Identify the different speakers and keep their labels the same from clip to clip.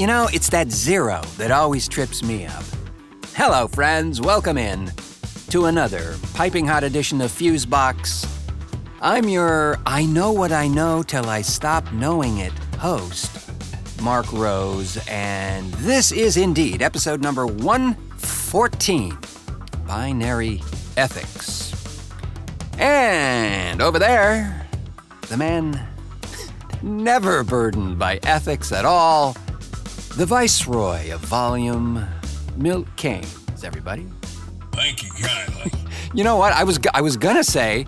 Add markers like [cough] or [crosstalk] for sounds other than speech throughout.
Speaker 1: you know, it's that zero that always trips me up. Hello, friends. Welcome in to another piping hot edition of Fusebox. I'm your I know what I know till I stop knowing it host, Marc Rose, and this is indeed episode number 114 Binary Ethics. And over there, the man [laughs] never burdened by ethics at all, the viceroy of volume, Milt Kanes, everybody.
Speaker 2: Thank you kindly. [laughs]
Speaker 1: You know what? I was I was gonna say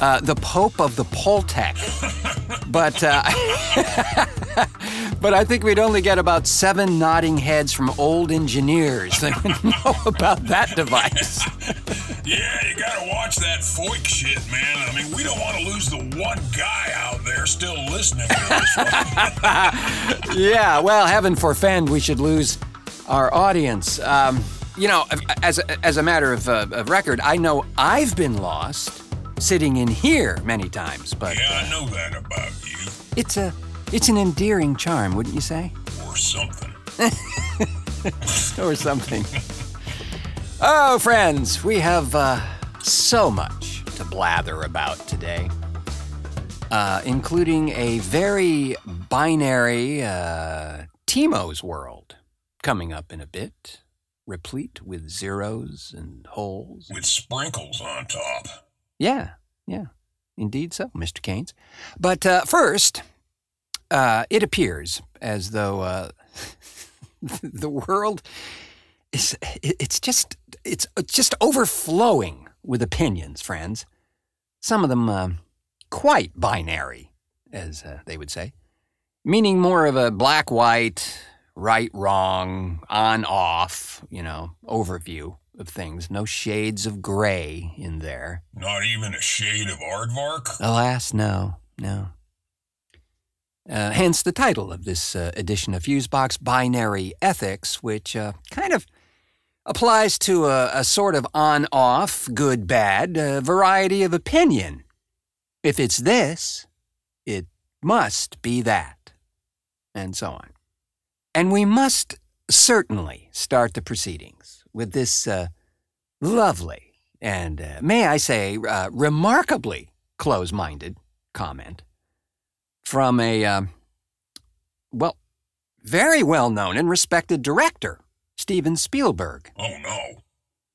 Speaker 1: uh, the Pope of the Pultec, [laughs] but uh, [laughs] but I think we'd only get about seven nodding heads from old engineers that would know about that device.
Speaker 2: yeah, you gotta watch that FOIK shit, man. I mean, we don't want to lose the one guy out there still listening to this one.
Speaker 1: Yeah, well, heaven forfend we should lose our audience. Um, you know, as a, as a matter of, uh, of record, I know I've been lost sitting in here many times, but
Speaker 2: yeah, I know that about you.
Speaker 1: it's a it's an endearing charm, wouldn't you say?
Speaker 2: Or something. [laughs]
Speaker 1: or something. Oh, friends, we have uh, so much to blather about today, uh, including a very binary uh, Timo's world coming up in a bit, replete with zeros and holes.
Speaker 2: With sprinkles on top.
Speaker 1: Yeah, yeah, indeed so, Mr. Kanes. But uh, first, uh, it appears as though uh, [laughs] the world is it's just it's just overflowing with opinions, friends. Some of them uh, quite binary, as uh, they would say, meaning more of a black white, right wrong, on off, you know, overview of things. No shades of gray in there.
Speaker 2: Not even a shade of aardvark?
Speaker 1: Alas, no, no. Uh, hence the title of this uh, edition of Fusebox Binary Ethics, which uh, kind of applies to a, a sort of on off, good bad uh, variety of opinion. If it's this, it must be that, and so on. And we must certainly start the proceedings with this uh, lovely and, uh, may I say, uh, remarkably close minded comment from a, uh, well, very well known and respected director, Steven Spielberg.
Speaker 2: Oh no.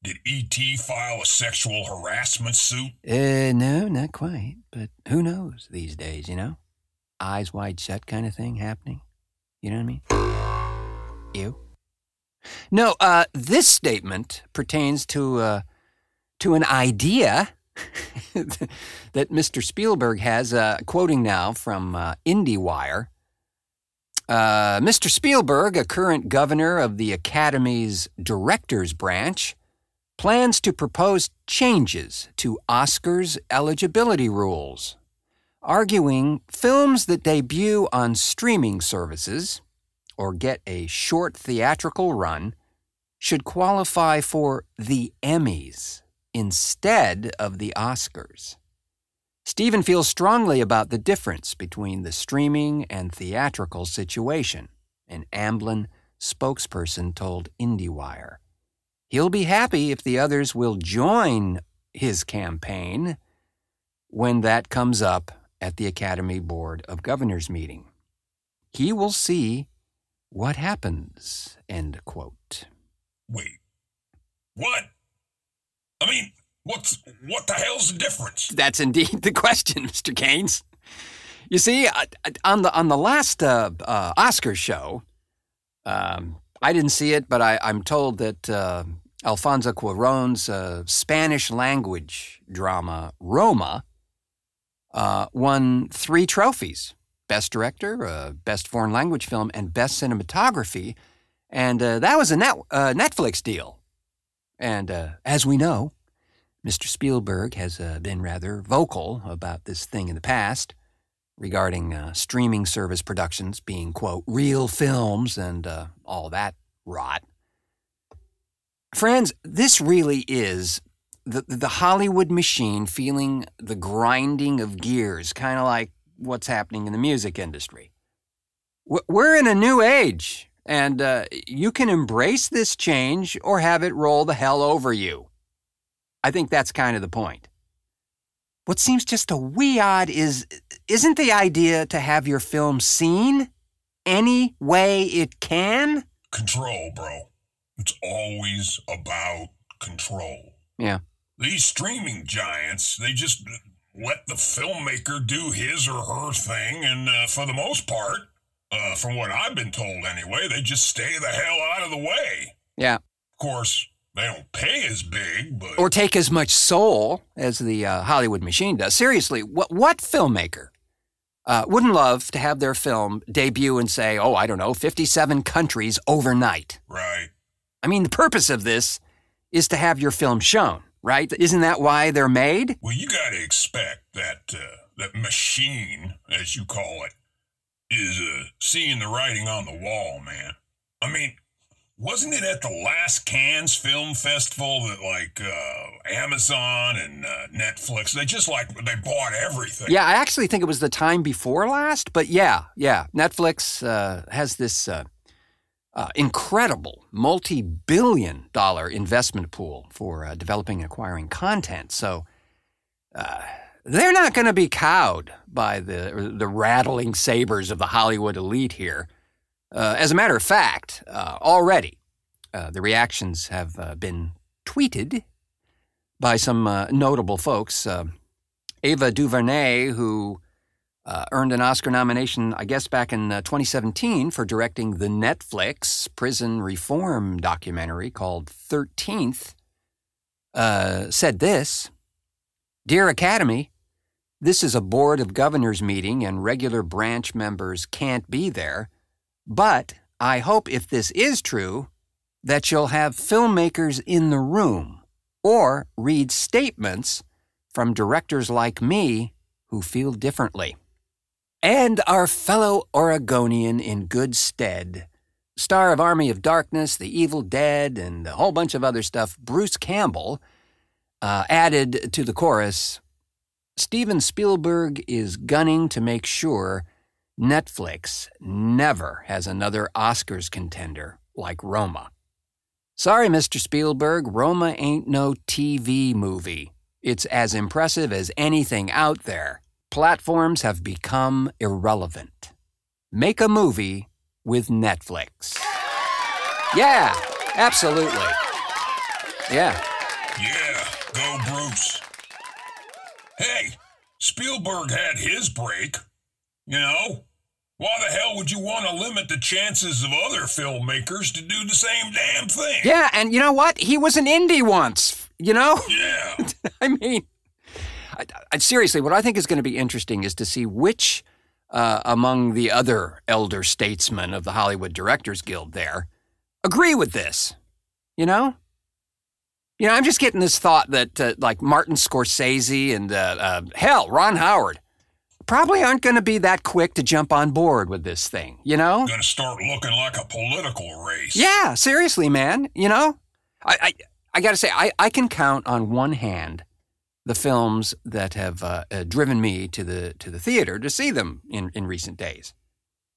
Speaker 2: Did E.T. file a sexual harassment suit?
Speaker 1: Uh, no, not quite, but who knows these days, you know? Eyes wide shut kind of thing happening. You know what I mean? You? No, uh, this statement pertains to uh, to an idea [laughs] that Mr. Spielberg has, uh, quoting now from uh, IndieWire. Uh, Mr. Spielberg, a current governor of the Academy's Directors Branch, plans to propose changes to Oscars eligibility rules, arguing films that debut on streaming services or get a short theatrical run should qualify for the Emmys instead of the Oscars. Steven feels strongly about the difference between the streaming and theatrical situation, an Amblin spokesperson told IndieWire. He'll be happy if the others will join his campaign when that comes up at the Academy Board of Governors meeting. He will see what happens. End quote.
Speaker 2: Wait. What? I mean, what's what the hell's the difference?
Speaker 1: That's indeed the question, [laughs] Mr. Kanes. You see, on the on the last uh, uh, Oscar show, um, I didn't see it, but I, am told that uh, Alfonso Cuarón's uh, Spanish language drama Roma uh, won three trophies: Best Director, Best Foreign Language Film, and Best Cinematography. And that was a net, Netflix deal. And as we know, Mr. Spielberg has uh, been rather vocal about this thing in the past regarding uh, streaming service productions being, quote, real films and uh, all that rot. Friends, this really is the, the Hollywood machine feeling the grinding of gears, kind of like what's happening in the music industry. We're in a new age, and uh, you can embrace this change or have it roll the hell over you. I think that's kind of the point. What seems just a wee odd is isn't the idea to have your film seen any way it can?
Speaker 2: Control, bro. It's always about control.
Speaker 1: Yeah.
Speaker 2: These streaming giants, they just let the filmmaker do his or her thing, and uh, for the most part, uh, from what I've been told anyway, they just stay the hell out of the way.
Speaker 1: Yeah.
Speaker 2: Of course, they don't pay as big, but
Speaker 1: or take as much soul as the uh, Hollywood machine does. Seriously, what what filmmaker uh, wouldn't love to have their film debut and say, "Oh, I don't know, fifty-seven countries overnight"?
Speaker 2: Right.
Speaker 1: I mean, the purpose of this is to have your film shown, right? Isn't that why they're made?
Speaker 2: Well, you got to expect that uh, that machine, as you call it, is uh, seeing the writing on the wall, man. I mean, wasn't it at the last Cannes Film Festival that like uh, Amazon and uh, Netflix they just like they bought everything?
Speaker 1: Yeah, I actually think it was the time before last, but yeah, yeah, Netflix uh, has this uh, uh, incredible multi-billion-dollar investment pool for uh, developing and acquiring content. So they're not going to be cowed by the the rattling sabers of the Hollywood elite here. Uh, as a matter of fact, uh, already uh, the reactions have uh, been tweeted by some uh, notable folks. Uh, Ava DuVernay, who Uh, earned an Oscar nomination, I guess, back in uh, 2017 for directing the Netflix prison reform documentary called 13th, uh, said this Dear Academy, this is a Board of Governors meeting and regular branch members can't be there. But I hope if this is true, that you'll have filmmakers in the room or read statements from directors like me who feel differently. And our fellow Oregonian in good stead, star of Army of Darkness, The Evil Dead, and a whole bunch of other stuff, Bruce Campbell, uh, added to the chorus Steven Spielberg is gunning to make sure Netflix never has another Oscars contender like Roma. Sorry, Mr. Spielberg, Roma ain't no TV movie. It's as impressive as anything out there. Platforms have become irrelevant. Make a movie with Netflix. Yeah, absolutely. Yeah.
Speaker 2: Yeah, go Bruce. Hey, Spielberg had his break. You know? Why the hell would you want to limit the chances of other filmmakers to do the same damn thing?
Speaker 1: Yeah, and you know what? He was an indie once, you know?
Speaker 2: Yeah. [laughs]
Speaker 1: I mean, I, I, seriously, what I think is going to be interesting is to see which uh, among the other elder statesmen of the Hollywood Directors Guild there agree with this. You know? You know, I'm just getting this thought that, uh, like Martin Scorsese and, uh, uh hell, Ron Howard probably aren't going to be that quick to jump on board with this thing, you know?
Speaker 2: Going to start looking like a political race.
Speaker 1: Yeah, seriously, man. You know, I, I, I got to say, I, I can count on one hand the films that have uh, uh, driven me to the to the theater to see them in, in recent days.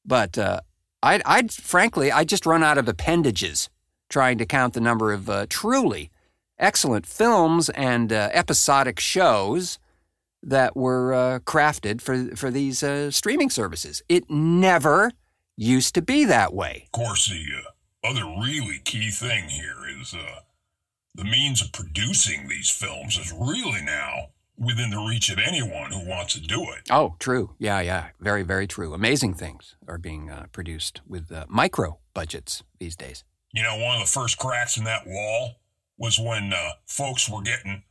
Speaker 1: But uh, I, I'd frankly, I just run out of appendages trying to count the number of uh, truly excellent films and uh, episodic shows that were uh, crafted for for these streaming services. It never used to be that way.
Speaker 2: Of course, the other really key thing here is the means of producing these films is really now within the reach of anyone who wants to do it.
Speaker 1: Oh, true. Yeah, yeah. Very, very true. Amazing things are being uh, produced with uh, micro budgets these days.
Speaker 2: You know, one of the first cracks in that wall was when folks were getting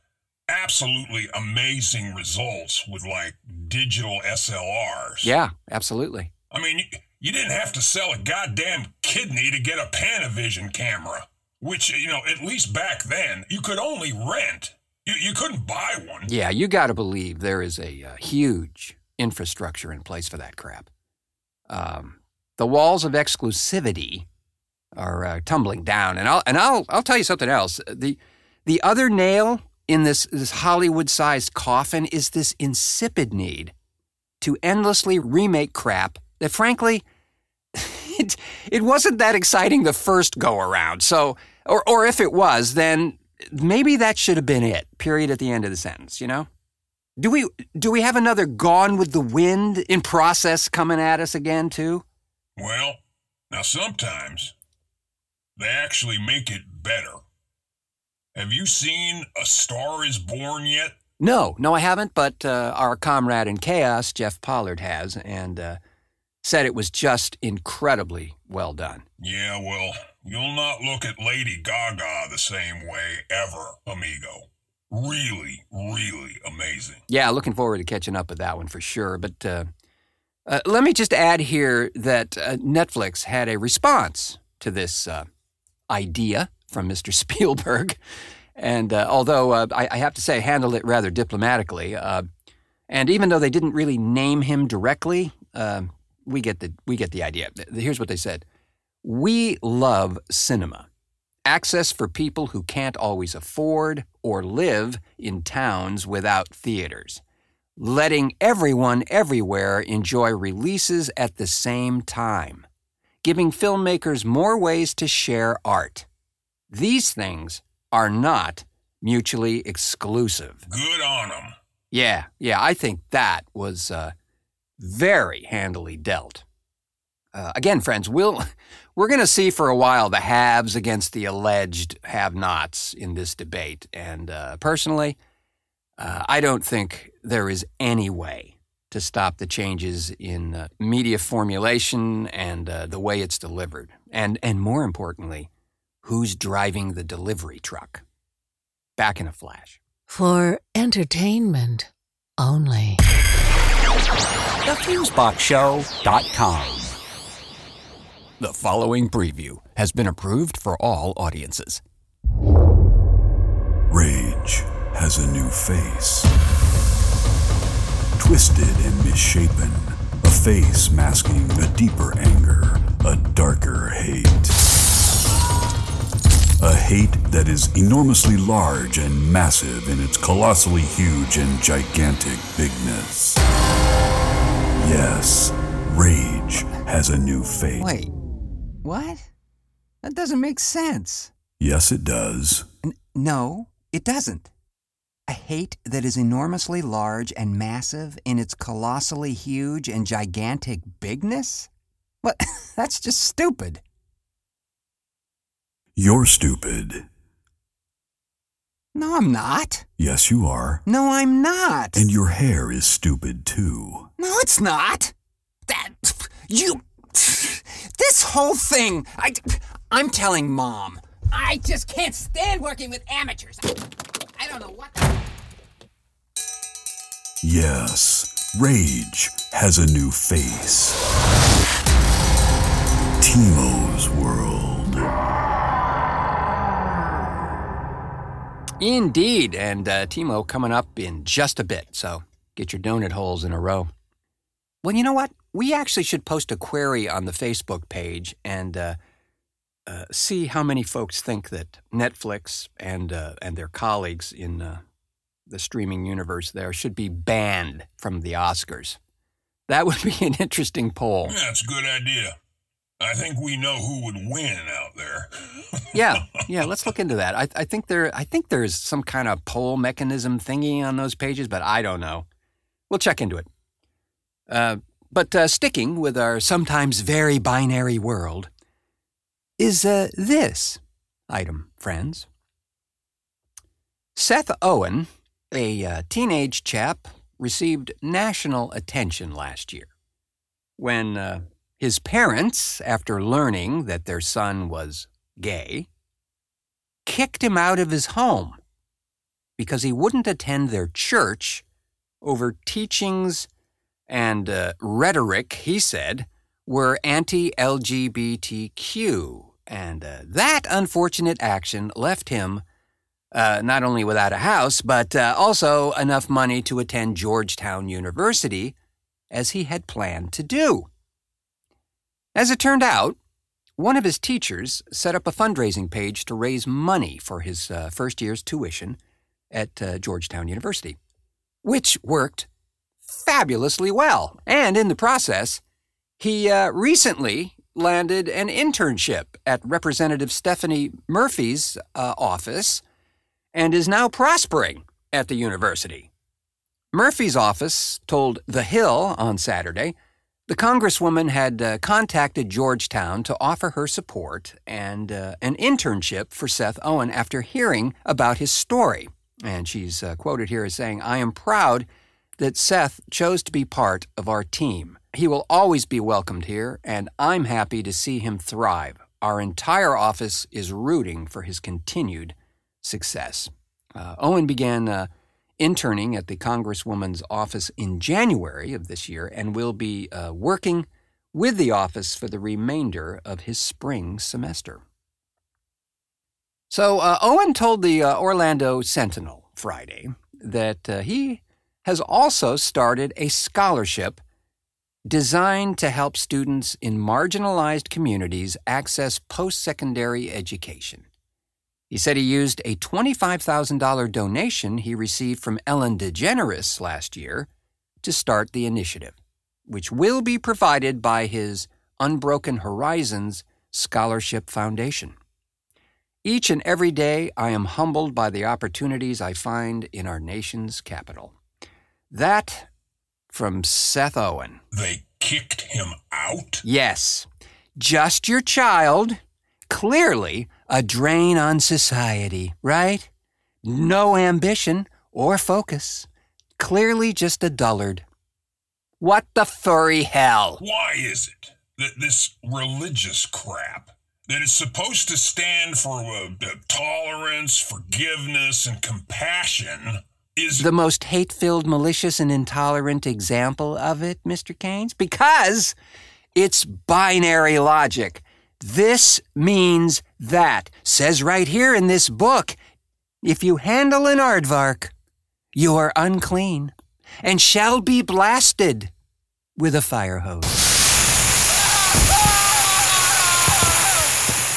Speaker 2: absolutely amazing results with like digital SLRs.
Speaker 1: Yeah, absolutely.
Speaker 2: I mean, you didn't have to sell a goddamn kidney to get a Panavision camera, which, you know, at least back then, you could only rent. You, you couldn't buy one.
Speaker 1: Yeah, you got to believe there is a, a, huge infrastructure in place for that crap. Um, the walls of exclusivity are uh, tumbling down, and I'll and I'll I'll tell you something else. The the other nail in this, this Hollywood sized coffin is this insipid need to endlessly remake crap that, frankly, [laughs] it, it wasn't that exciting the first go around. So, or, or if it was, then maybe that should have been it, period at the end of the sentence, you know? Do we, do we have another Gone with the Wind in process coming at us again, too?
Speaker 2: Well, now sometimes they actually make it better. Have you seen A Star is Born yet?
Speaker 1: No, no, I haven't, but uh, our comrade in chaos, Jeff Pollard, has, and uh, said it was just incredibly well done.
Speaker 2: Yeah, well, you'll not look at Lady Gaga the same way ever, amigo. Really, really amazing.
Speaker 1: Yeah, looking forward to catching up with that one for sure. But uh, uh, let me just add here that uh, Netflix had a response to this uh, idea from Mr. [laughs] Spielberg. And uh, although uh, I, I, have to say, handled it rather diplomatically. And even though they didn't really name him directly, uh, we get the we get the idea. Here's what they said: We love cinema. Access for people who can't always afford or live in towns without theaters. Letting everyone everywhere enjoy releases at the same time. Giving filmmakers more ways to share art. These things are not mutually exclusive.
Speaker 2: Good on them.
Speaker 1: Yeah, yeah, I think that was uh, very handily dealt. Uh, again, friends, we'll, we're going to see for a while the haves against the alleged have nots in this debate. And uh, personally, uh, I don't think there is any way to stop the changes in uh, media formulation and uh, the way it's delivered. And, and more importantly, who's driving the delivery truck. Back in a flash.
Speaker 3: For entertainment only.
Speaker 1: TheFuseboxShow.com. The following preview has been approved for all audiences.
Speaker 4: Rage has a new face. Twisted and misshapen, a face masking a deeper anger, a darker hate. A hate that is enormously large and massive in its colossally huge and gigantic bigness. Yes, rage has a new face.
Speaker 1: Wait, what? That doesn't make sense.
Speaker 4: Yes, it does.
Speaker 1: N- no, it doesn't. A hate that is enormously large and massive in its colossally huge and gigantic bigness? What? [laughs] That's just stupid.
Speaker 4: You're stupid.
Speaker 1: No, I'm not.
Speaker 4: Yes, you are.
Speaker 1: No, I'm not.
Speaker 4: And your hair is stupid too.
Speaker 1: No, it's not. That. You. This whole thing. I. I'm telling mom. I just can't stand working with amateurs. I, I don't know what. The...
Speaker 4: Yes, rage has a new face. Timo's World.
Speaker 1: Indeed, and uh, Timo coming up in just a bit, so get your donut holes in a row. Well, you know what? We actually should post a query on the Facebook page and uh, uh, see how many folks think that Netflix and uh, and their colleagues in uh, the streaming universe there should be banned from the Oscars. That would be an interesting poll.
Speaker 2: Yeah, it's a good idea. I think we know who would win out there. [laughs]
Speaker 1: yeah, yeah. Let's look into that. I, I, think there. I think there's some kind of poll mechanism thingy on those pages, but I don't know. We'll check into it. Uh, but uh, sticking with our sometimes very binary world is uh, this item, friends. Seth Owen, a uh, teenage chap, received national attention last year when uh, his parents, after learning that their son was gay, kicked him out of his home because he wouldn't attend their church over teachings and uh, rhetoric, he said, were anti LGBTQ. And uh, that unfortunate action left him uh, not only without a house, but uh, also enough money to attend Georgetown University, as he had planned to do. As it turned out, one of his teachers set up a fundraising page to raise money for his uh, first year's tuition at uh, Georgetown University, which worked fabulously well. And in the process, he uh, recently landed an internship at Representative Stephanie Murphy's uh, office and is now prospering at the university. Murphy's office told The Hill on Saturday the Congresswoman had uh, contacted Georgetown to offer her support and uh, an internship for Seth Owen after hearing about his story. And she's uh, quoted here as saying, I am proud that Seth chose to be part of our team. He will always be welcomed here, and I'm happy to see him thrive. Our entire office is rooting for his continued success. Uh, Owen began uh, interning at the Congresswoman's office in January of this year and will be uh, working with the office for the remainder of his spring semester. So, uh, Owen told the uh, Orlando Sentinel Friday that uh, he has also started a scholarship designed to help students in marginalized communities access post secondary education. He said he used a $25,000 donation he received from Ellen DeGeneres last year to start the initiative, which will be provided by his Unbroken Horizons Scholarship Foundation. Each and every day, I am humbled by the opportunities I find in our nation's capital. That from Seth Owen.
Speaker 2: They kicked him out?
Speaker 1: Yes, just your child. Clearly a drain on society, right? No ambition or focus. Clearly just a dullard. What the furry hell?
Speaker 2: Why is it that this religious crap that is supposed to stand for uh, tolerance, forgiveness, and compassion is
Speaker 1: the most hate filled, malicious, and intolerant example of it, Mr. Kanes? Because it's binary logic. This means that. Says right here in this book if you handle an aardvark, you are unclean and shall be blasted with a fire hose.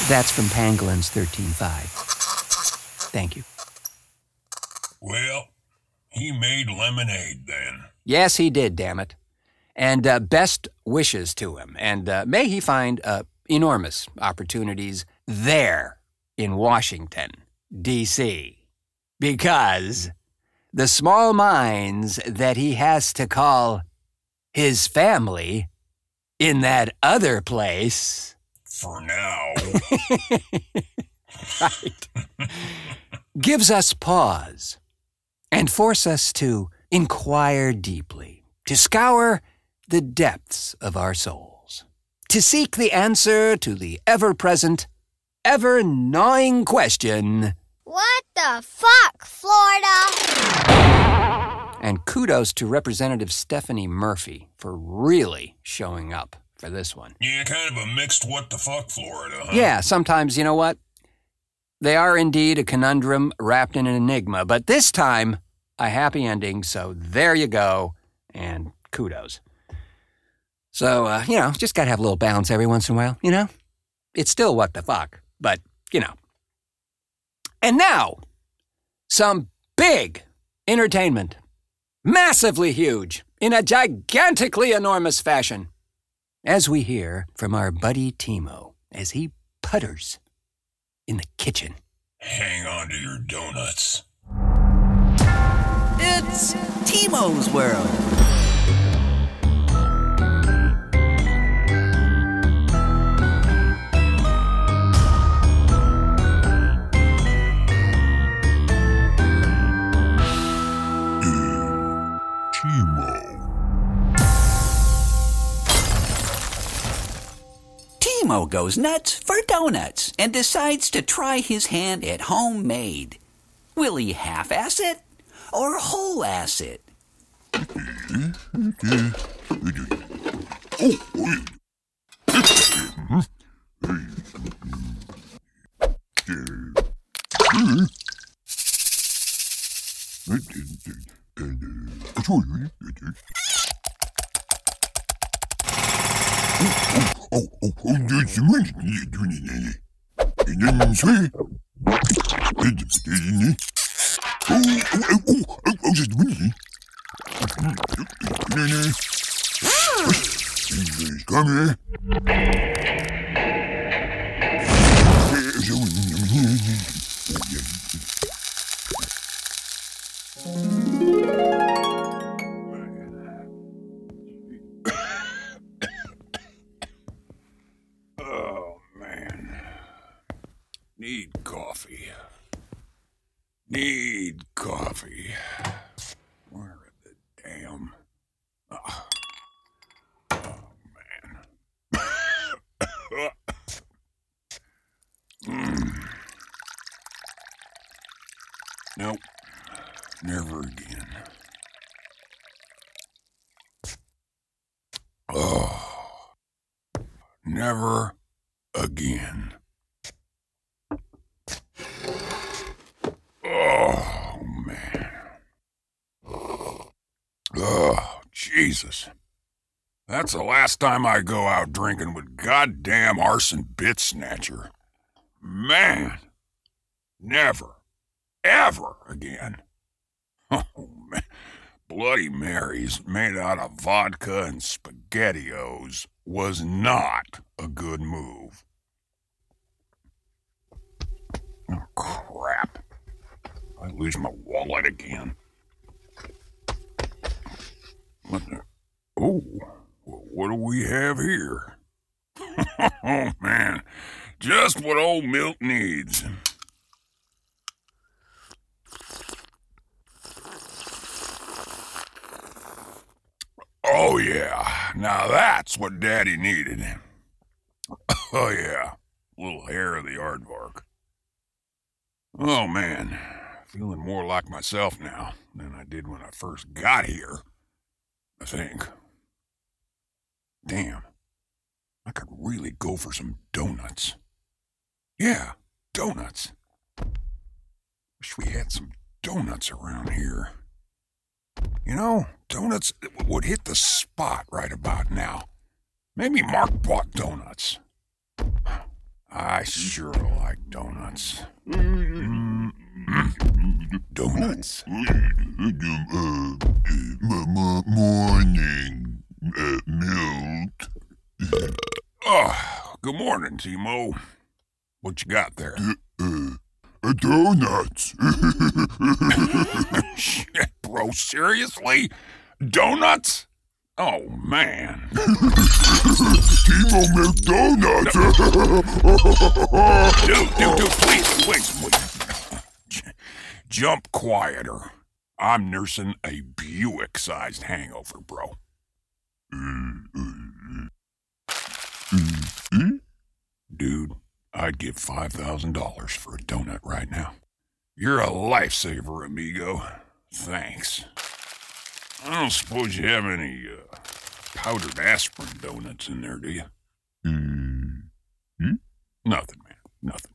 Speaker 1: That's from Pangolins 13.5. Thank you.
Speaker 2: Well, he made lemonade then.
Speaker 1: Yes, he did, damn it. And uh, best wishes to him. And uh, may he find uh, enormous opportunities there in Washington, D.C. Because the small minds that he has to call his family in that other place.
Speaker 2: For now. [laughs]
Speaker 1: right. gives us pause and force us to inquire deeply, to scour the depths of our souls, to seek the answer to the ever present, ever gnawing question.
Speaker 5: What the fuck, Florida?
Speaker 1: And kudos to Representative Stephanie Murphy for really showing up for this one.
Speaker 2: Yeah, kind of a mixed what the fuck Florida, huh?
Speaker 1: Yeah, sometimes, you know what? They are indeed a conundrum wrapped in an enigma, but this time, a happy ending, so there you go, and kudos. So, uh, you know, just gotta have a little balance every once in a while, you know? It's still what the fuck, but, you know. And now, some big entertainment. Massively huge, in a gigantically enormous fashion. As we hear from our buddy Timo as he putters in the kitchen.
Speaker 2: Hang on to your donuts.
Speaker 6: It's Timo's World. Goes nuts for donuts and decides to try his hand at homemade. Will he half ass it or whole ass it? [laughs]
Speaker 7: Oh, Come here.
Speaker 2: Need coffee. Where are the damn. Oh, oh man. Mm. Nope. Never again. Oh. Never again. Oh, man. Oh, Jesus. That's the last time I go out drinking with goddamn arson bit snatcher. Man. Never. Ever again. [laughs] Oh, man. Bloody Marys made out of vodka and SpaghettiOs was not a good move. Oh, crap. I lose my wallet again. What the? Oh, what do we have here? [laughs] oh, man. Just what old Milt needs. Oh, yeah. Now that's what Daddy needed. [coughs] Oh, yeah. Little hair of the aardvark. Oh, man. Feeling more like myself now than I did when I first got here. I think. Damn. I could really go for some donuts. Yeah, donuts. Wish we had some donuts around here. You know, donuts would hit the spot right about now. Maybe Marc bought donuts. I sure like donuts. Donuts.
Speaker 7: Morning, uh.
Speaker 2: Oh, good morning, Timo. What you got there?
Speaker 7: Uh, uh, donuts. [laughs]
Speaker 2: Shit, bro, seriously? Donuts? Oh, man.
Speaker 7: Timo milk donuts.
Speaker 2: Dude, dude, dude, please, please, please. Jump quieter. I'm nursing a Buick sized hangover, bro. Dude, I'd give $5,000 for a donut right now. You're a lifesaver, amigo. Thanks. I don't suppose you have any uh, powdered aspirin donuts in there, do you?
Speaker 7: Hmm?
Speaker 2: Nothing, man. Nothing.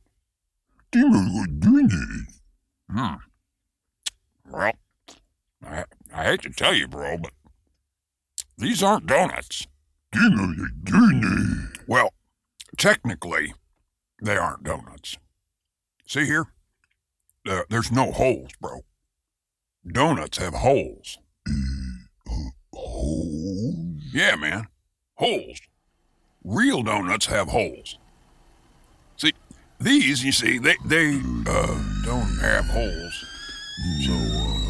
Speaker 7: Timo, what doing?
Speaker 2: Hmm. Well, I, I hate to tell you, bro, but these aren't donuts.
Speaker 7: Timo, you're doing this.
Speaker 2: Well, technically, they aren't donuts. See here? Uh, there's no holes, bro. Donuts have holes.
Speaker 7: Oh,
Speaker 2: Yeah, man. Holes. Real donuts have holes. See, these, you see, they, they, uh, don't have holes. So, uh,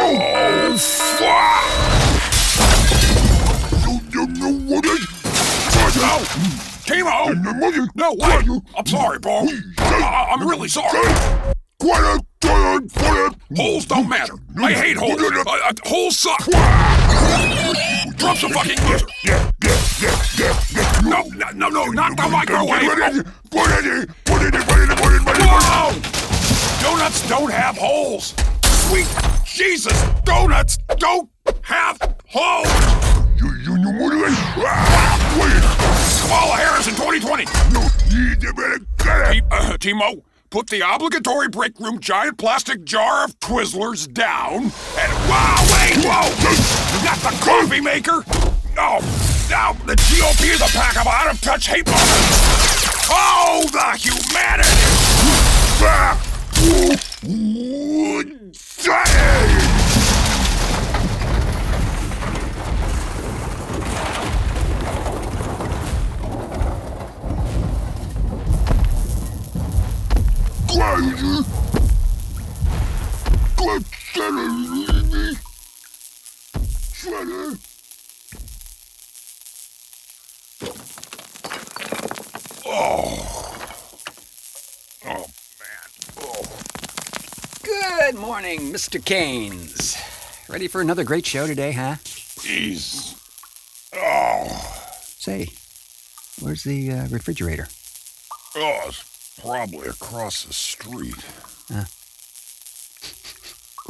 Speaker 2: oh, fuck!
Speaker 7: no, no, no, what is?
Speaker 2: No! Timo! No, wait! I'm sorry, bro. I, I'm really sorry.
Speaker 7: Quiet, quiet, quiet.
Speaker 2: Holes don't matter. I hate holes. Uh, uh, holes suck. Drop the fucking buzzer.
Speaker 7: Yeah,
Speaker 2: No, no, no, no, not the microwave.
Speaker 7: Put it put it put it put it put it put it in.
Speaker 2: Whoa! Donuts don't have holes. Sweet Jesus, donuts don't have holes.
Speaker 7: You, you, you, what? Ah, wait.
Speaker 2: Kamala Harris in 2020.
Speaker 7: No, you better get it.
Speaker 2: T- uh, Timo, put the obligatory break room giant plastic jar of Twizzlers down and. Wow, wait! Whoa! You got the coffee maker? No, no, the GOP is a pack of out of touch hate mongers. call the humanity back would say.
Speaker 7: Crazy. Good Shredder. Shredder.
Speaker 1: Good morning, Mr. Kanes. Ready for another great show today, huh?
Speaker 2: Jeez. Oh,
Speaker 1: Say, where's the uh, refrigerator?
Speaker 2: oh, it's probably across the street.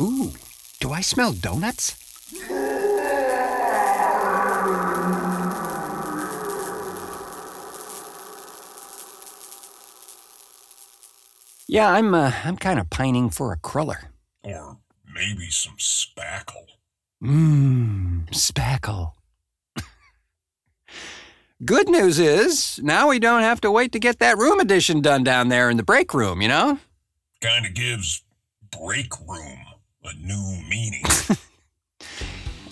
Speaker 1: Ooh, do I smell donuts? [laughs] Yeah, I'm uh, I'm kind of pining for a cruller.
Speaker 2: Or maybe some spackle.
Speaker 1: Mmm, spackle. Good news is now we don't have to wait to get that room addition done down there in the break room, you know?
Speaker 2: Kind of gives break room a new meaning. [laughs]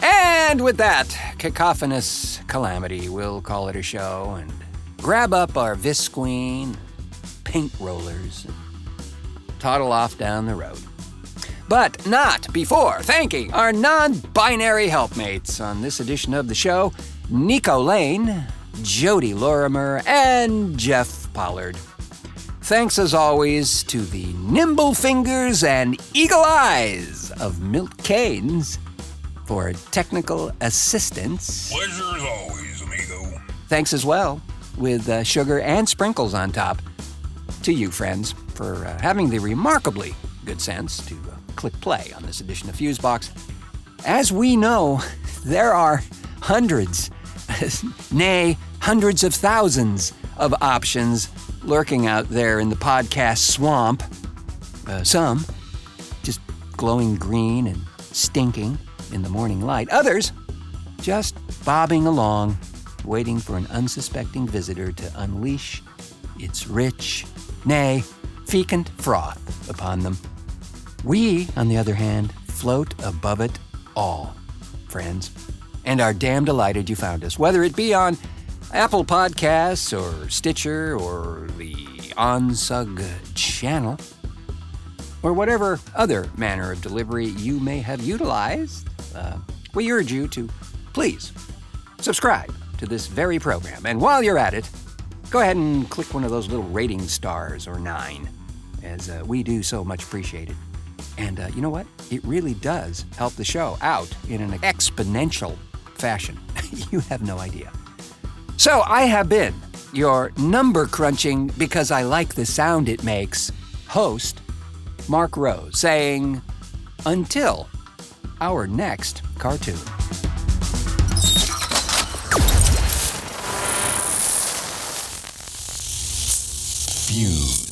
Speaker 1: And with that cacophonous calamity, we'll call it a show and grab up our Visqueen, paint rollers, toddle off down the road. But not before thanking our non binary helpmates on this edition of the show Nico Lane, Jodi Lorimer, and Jeff Pollard. Thanks as always to the nimble fingers and eagle eyes of Milt Kanes for technical assistance.
Speaker 2: Pleasure as always, amigo.
Speaker 1: Thanks as well, with uh, sugar and sprinkles on top, to you, friends, for uh, having the remarkably good sense to uh, click play on this edition of Fusebox. As we know, [laughs] there are hundreds, [laughs] nay, hundreds of thousands of options lurking out there in the podcast swamp. Uh, some just glowing green and stinking in the morning light. Others just bobbing along, waiting for an unsuspecting visitor to unleash its rich, nay, fecund froth upon them. We, on the other hand, float above it all, friends, and are damn delighted you found us, whether it be on Apple Podcasts or Stitcher or the OnSug channel, or whatever other manner of delivery you may have utilized. Uh, we urge you to please subscribe to this very program. And while you're at it, go ahead and click one of those little rating stars or nine, as uh, we do so much appreciate it. And uh, you know what? It really does help the show out in an exponential fashion. [laughs] you have no idea. So I have been your number crunching because I like the sound it makes host, Marc Rose, saying, until our next cartoon.
Speaker 4: Fuse.